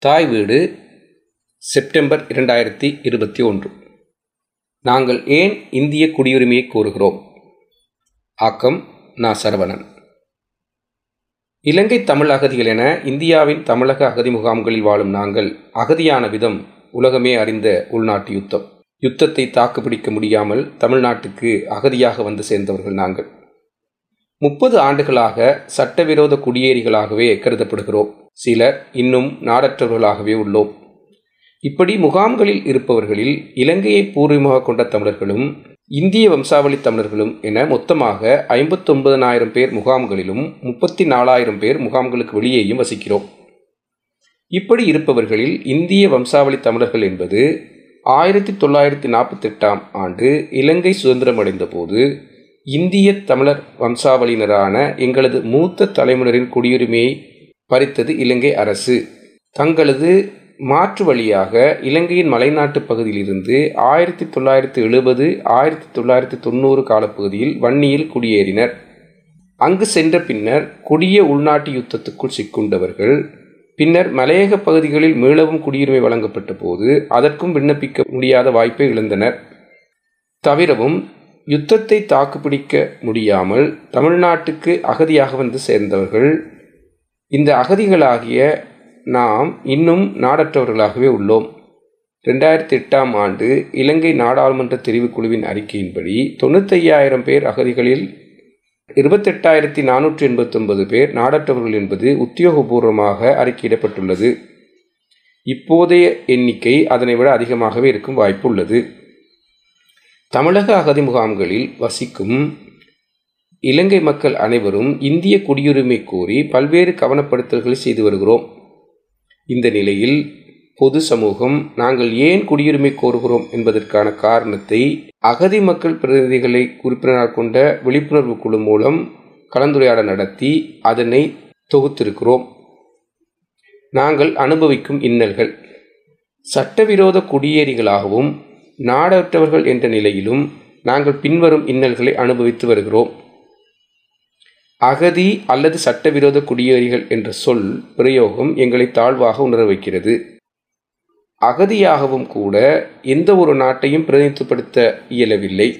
தாய் வீடு செப்டம்பர் இரண்டாயிரத்தி இருபத்தி ஒன்று. நாங்கள் ஏன் இந்திய குடியுரிமையை கோருகிறோம்? ஆக்கம் நா. சரவணன். இலங்கை தமிழ் அகதிகள் என இந்தியாவின் தமிழக அகதி முகாம்களில் வாழும் நாங்கள் அகதியான விதம் உலகமே அறிந்த உள்நாட்டு யுத்தம். யுத்தத்தை தாக்குப்பிடிக்க முடியாமல் தமிழ்நாட்டுக்கு அகதியாக வந்து சேர்ந்தவர்கள் நாங்கள். முப்பது ஆண்டுகளாக சட்டவிரோத குடியேறிகளாகவே கருதப்படுகிறோம். சிலர் இன்னும் நாடற்றவர்களாகவே உள்ளோம். இப்படி முகாம்களில் இருப்பவர்களில் இலங்கையை பூர்வீகமாக கொண்ட தமிழர்களும் இந்திய வம்சாவளி தமிழர்களும் என மொத்தமாக ஐம்பத்தொன்பதனாயிரம் பேர் முகாம்களிலும் முப்பத்தி நாலாயிரம் பேர் முகாம்களுக்கு வெளியேயும் வசிக்கிறோம். இப்படி இருப்பவர்களில் இந்திய வம்சாவளி தமிழர்கள் என்பது ஆயிரத்தி தொள்ளாயிரத்தி நாற்பத்தெட்டாம் ஆண்டு இலங்கை சுதந்திரமடைந்த போது இந்திய தமிழர் வம்சாவளியினரான எங்களது மூத்த தலைமுறையின் குடியுரிமையை பறித்தது இலங்கை அரசு. தங்களது மாற்று வழியாக இலங்கையின் மலைநாட்டு பகுதியிலிருந்து ஆயிரத்தி தொள்ளாயிரத்தி எழுபது ஆயிரத்தி தொள்ளாயிரத்தி தொண்ணூறு காலப்பகுதியில் வன்னியில் குடியேறினர். அங்கு சென்ற பின்னர் கொடிய உள்நாட்டு யுத்தத்துக்குள் சிக்குண்டவர்கள் பின்னர் மலையக பகுதிகளில் மீளவும் குடியுரிமை வழங்கப்பட்ட போது அதற்கும் விண்ணப்பிக்க முடியாத வாய்ப்பை இழந்தனர். தவிரவும் யுத்தத்தை தாக்குப்பிடிக்க முடியாமல் தமிழ்நாட்டுக்கு அகதியாக வந்து சேர்ந்தவர்கள். இந்த அகதிகளாகிய நாம் இன்னும் நாடற்றவர்களாகவே உள்ளோம். ரெண்டாயிரத்தி எட்டாம் ஆண்டு இலங்கை நாடாளுமன்ற தெரிவுக்குழுவின் அறிக்கையின்படி தொண்ணூத்தையாயிரம் பேர் அகதிகளில் இருபத்தெட்டாயிரத்தி நானூற்றி எண்பத்தொன்பது பேர் நாடற்றவர்கள் என்பது உத்தியோகபூர்வமாக அறிக்கையிடப்பட்டுள்ளது. இப்போதைய எண்ணிக்கை அதனை விட அதிகமாகவே இருக்கும் வாய்ப்பு உள்ளது தமிழக அகதி முகாம்களில் வசிக்கும் இலங்கை மக்கள் அனைவரும் இந்திய குடியுரிமை கோரி பல்வேறு கவனப்படுத்தல்களை செய்து வருகிறோம். இந்த நிலையில் பொது சமூகம் நாங்கள் ஏன் குடியுரிமை கோருகிறோம்? என்பதற்கான காரணத்தை அகதி மக்கள் பிரதிநிதிகளை உறுப்பினராக கொண்ட விழிப்புணர்வு குழு மூலம் கலந்துரையாடல் நடத்தி அதனை தொகுத்திருக்கிறோம். நாங்கள் அனுபவிக்கும் இன்னல்கள் சட்டவிரோத குடியேறிகளாகவும் நாடற்றவர்கள் என்ற நிலையிலும் நாங்கள் பின்வரும் இன்னல்களை அனுபவித்து வருகிறோம். அகதி அல்லது சட்டவிரோத குடியேறிகள் என்ற சொல் பிரயோகம் எங்களை தாழ்வாக உணர வைக்கிறது. அகதியாகவும் கூட எந்த ஒரு நாட்டையும் பிரதிநிதித்துவப்படுத்த இயலவில்லை.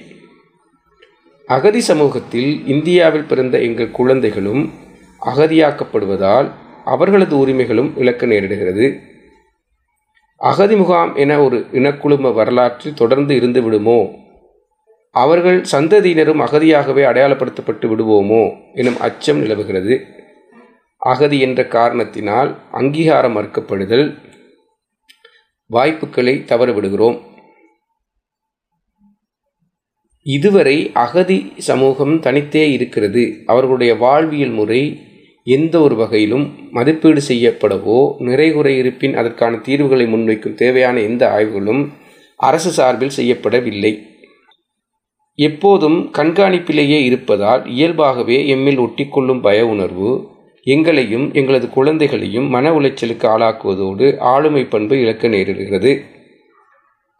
அகதி சமூகத்தில் இந்தியாவில் பிறந்த எங்கள் குழந்தைகளும் அகதியாக்கப்படுவதால் அவர்களது உரிமைகளும் இழக்க நேரிடுகிறது. அகதி முகாம் என ஒரு இனக்குழும வரலாற்றில் தொடர்ந்து இருந்து விடுமோ? அவர்கள் சந்ததியினரும் அகதியாகவே அடையாளப்படுத்தப்பட்டு விடுவோமோ? எனும் அச்சம் நிலவுகிறது. அகதி என்ற காரணத்தினால் அங்கீகாரம் மறுக்கப்படுதல். வாய்ப்புகளை தவறவிடுகிறோம் இதுவரை அகதி சமூகம் தனித்தே இருக்கிறது. அவர்களுடைய வாழ்வியல் முறை எந்த ஒரு வகையிலும் மதிப்பீடு செய்யப்படவோ நிறைகுறை இருப்பின் அதற்கான தீர்வுகளை முன்வைக்கும் தேவையான எந்த ஆய்வுகளும் அரசு சார்பில் செய்யப்படவில்லை. எப்போதும் கண்காணிப்பிலேயே இருப்பதால் இயல்பாகவே எம்மில் ஒட்டிக்கொள்ளும் பய உணர்வு எங்களையும் எங்களது குழந்தைகளையும் மன உளைச்சலுக்கு ஆளாக்குவதோடு ஆளுமை பண்பு இழக்க நேரிடுகிறது.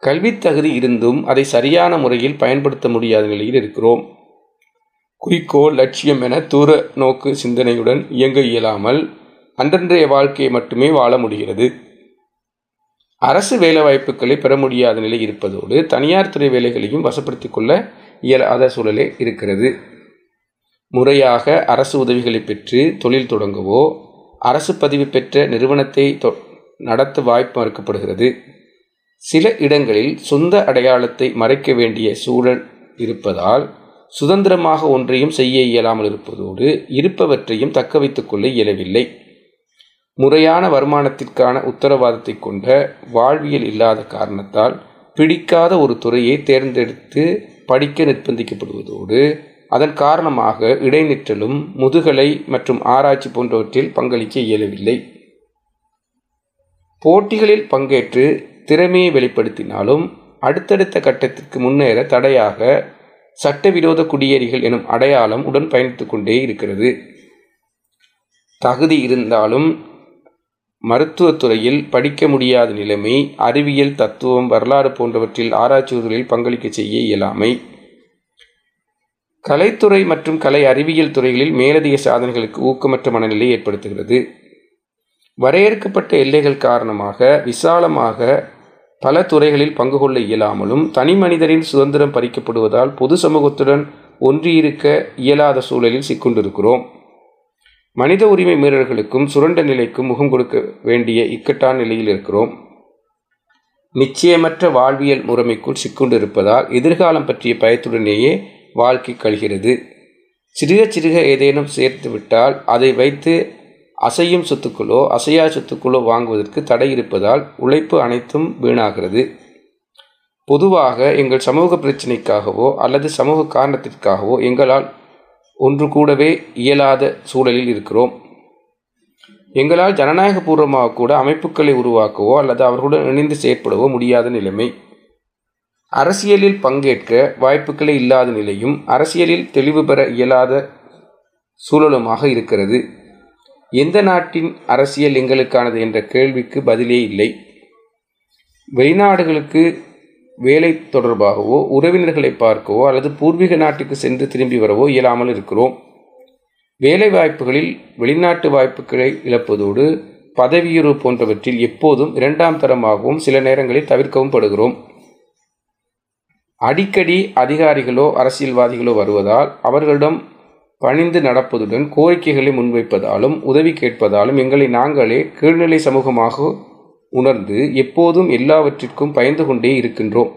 கல்வித் தகுதி இருந்தும் அதை சரியான முறையில் பயன்படுத்த முடியாத நிலையில் இருக்கிறோம். குறிக்கோள் லட்சியம் என தூர நோக்கு சிந்தனையுடன் இயங்க இயலாமல் அன்றன்றைய வாழ்க்கையை மட்டுமே வாழ முடிகிறது. அரசு வேலைவாய்ப்புகளை பெற முடியாத நிலை இருப்பதோடு தனியார் துறை வேலைகளையும் வசப்படுத்திக் கொள்ள இயலாத சூழலே இருக்கிறது. முறையாக அரசு உதவிகளை பெற்று தொழில் தொடங்கவோ அரசு பதிவு பெற்ற நிறுவனத்தை நடத்த வாய்ப்பு மறுக்கப்படுகிறது. சில இடங்களில் சொந்த அடையாளத்தை மறைக்க வேண்டிய சூழல் இருப்பதால் சுதந்திரமாக ஒன்றையும் செய்ய இயலாமல் இருப்பதோடு இருப்பவற்றையும் தக்க வைத்துக் கொள்ள இயலவில்லை. முறையான வருமானத்திற்கான உத்தரவாதத்தை கொண்ட வாழ்வியல் இல்லாத காரணத்தால் பிடிக்காத ஒரு துறையை தேர்ந்தெடுத்து படிக்க நிர்பந்திக்கப்படுவதோடு அதன் காரணமாக இடைநிற்றலும் முதுகலை மற்றும் ஆராய்ச்சி போன்றவற்றில் பங்களிக்க இயலவில்லை. போட்டிகளில் பங்கேற்று திறமையை வெளிப்படுத்தினாலும் அடுத்தடுத்த கட்டத்திற்கு முன்னேற தடையாக சட்டவிரோத குடியேறிகள் எனும் அடையாளம் உடன் பயணித்து கொண்டே இருக்கிறது. தகுதி இருந்தாலும் மருத்துவத்துறையில் படிக்க முடியாத நிலைமை அறிவியல் தத்துவம் வரலாறு போன்றவற்றில் ஆராய்ச்சிகளில் பங்களிக்க செய்ய இயலாமை. கலைத்துறை மற்றும் கலை அறிவியல் துறைகளில் மேலதிக சாதனைகளுக்கு ஊக்கமற்ற மனநிலை ஏற்படுத்துகிறது. வரையறுக்கப்பட்ட எல்லைகள் காரணமாக விசாலமாக பல துறைகளில் பங்கு கொள்ள இயலாமலும் தனி மனிதரின் சுதந்திரம் பறிக்கப்படுவதால் பொது சமூகத்துடன் ஒன்றியிருக்க இயலாத சூழலில் சிக்கொண்டிருக்கிறோம். மனித உரிமை மீறல்களுக்கும் சுரண்ட நிலைக்கும் முகம் கொடுக்க வேண்டிய இக்கட்டான நிலையில் இருக்கிறோம். நிச்சயமற்ற வாழ்வியல் முறைமைக்குள் சிக்கொண்டிருப்பதால் எதிர்காலம் பற்றிய பயத்துடனேயே வாழ்க்கை கழிகிறது. சிறுக சிறுக ஏதேனும் சேர்த்துவிட்டால் அதை வைத்து அசையும் சொத்துக்களோ அசையா சொத்துக்களோ வாங்குவதற்கு தடை இருப்பதால் உழைப்பு அனைத்தும் வீணாகிறது. பொதுவாக எங்கள் சமூக பிரச்சினைக்காகவோ அல்லது சமூக காரணத்திற்காகவோ எங்களால் ஒன்று கூடவே இயலாத சூழலில் இருக்கிறோம். எங்களால் ஜனநாயக பூர்வமாக கூட அமைப்புகளை உருவாக்கவோ அல்லது அவர்களுடன் இணைந்து செயற்படவோ முடியாத நிலைமை. அரசியலில் பங்கேற்க வாய்ப்புகளே இல்லாத நிலையும் அரசியலில் தெளிவு பெற இயலாத சூழலுமாக இருக்கிறது. எந்த நாட்டின் அரசியல் எங்களுக்கானது என்ற கேள்விக்கு பதிலே இல்லை. வெளிநாடுகளுக்கு வேலை தொடர்பாகவோ உறவினர்களை பார்க்கவோ அல்லது பூர்வீக நாட்டுக்கு சென்று திரும்பி வரவோ இயலாமல் இருக்கிறோம். வேலை வாய்ப்புகளில் வெளிநாட்டு வாய்ப்புகளை இழப்பதோடு பதவியுறவு போன்றவற்றில் எப்போதும் இரண்டாம் தரமாகவும் சில நேரங்களில் தவிர்க்கவும் படுகிறோம். அடிக்கடி அதிகாரிகளோ அரசியல்வாதிகளோ வருவதால் அவர்களிடம் பணிந்து நடப்பதுடன் கோரிக்கைகளை முன்வைப்பதாலும் உதவி கேட்பதாலும் எங்களை நாங்களே கீழ்நிலை சமூகமாக உணர்ந்து எப்போதும் எல்லாவற்றிற்கும் பயந்து கொண்டே இருக்கின்றோம்.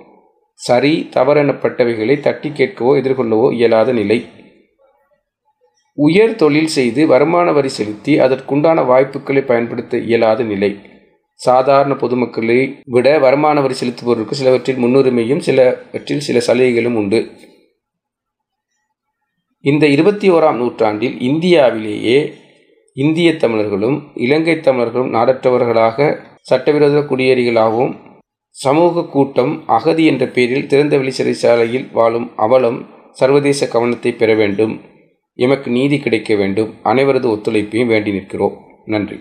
சரி தவறெனப்பட்டவைகளை தட்டி கேட்கவோ எதிர்கொள்ளவோ இயலாத நிலை. உயர் தொழில் செய்து வருமான வரி செலுத்தி அதற்குண்டான வாய்ப்புகளை பயன்படுத்த இயலாத நிலை. சாதாரண பொதுமக்களை விட வருமான வரி செலுத்துபவர்களுக்கு சிலவற்றில் முன்னுரிமையும் சிலவற்றில் சில சலுகைகளும் உண்டு. இந்த இருபத்தி ஓராம் நூற்றாண்டில் இந்தியாவிலேயே இந்திய தமிழர்களும் இலங்கை தமிழர்களும் நாடற்றவர்களாக சட்டவிரோத குடியேறிகளாகவும் சமூக கூட்டம் அகதி என்ற பெயரில் திறந்தவெளி சிறைச்சாலையில் வாழும் அவலம் சர்வதேச கவனத்தை பெற வேண்டும். எமக்கு நீதி கிடைக்க வேண்டும். அனைவரது ஒத்துழைப்பையும் வேண்டி நிற்கிறோம். நன்றி.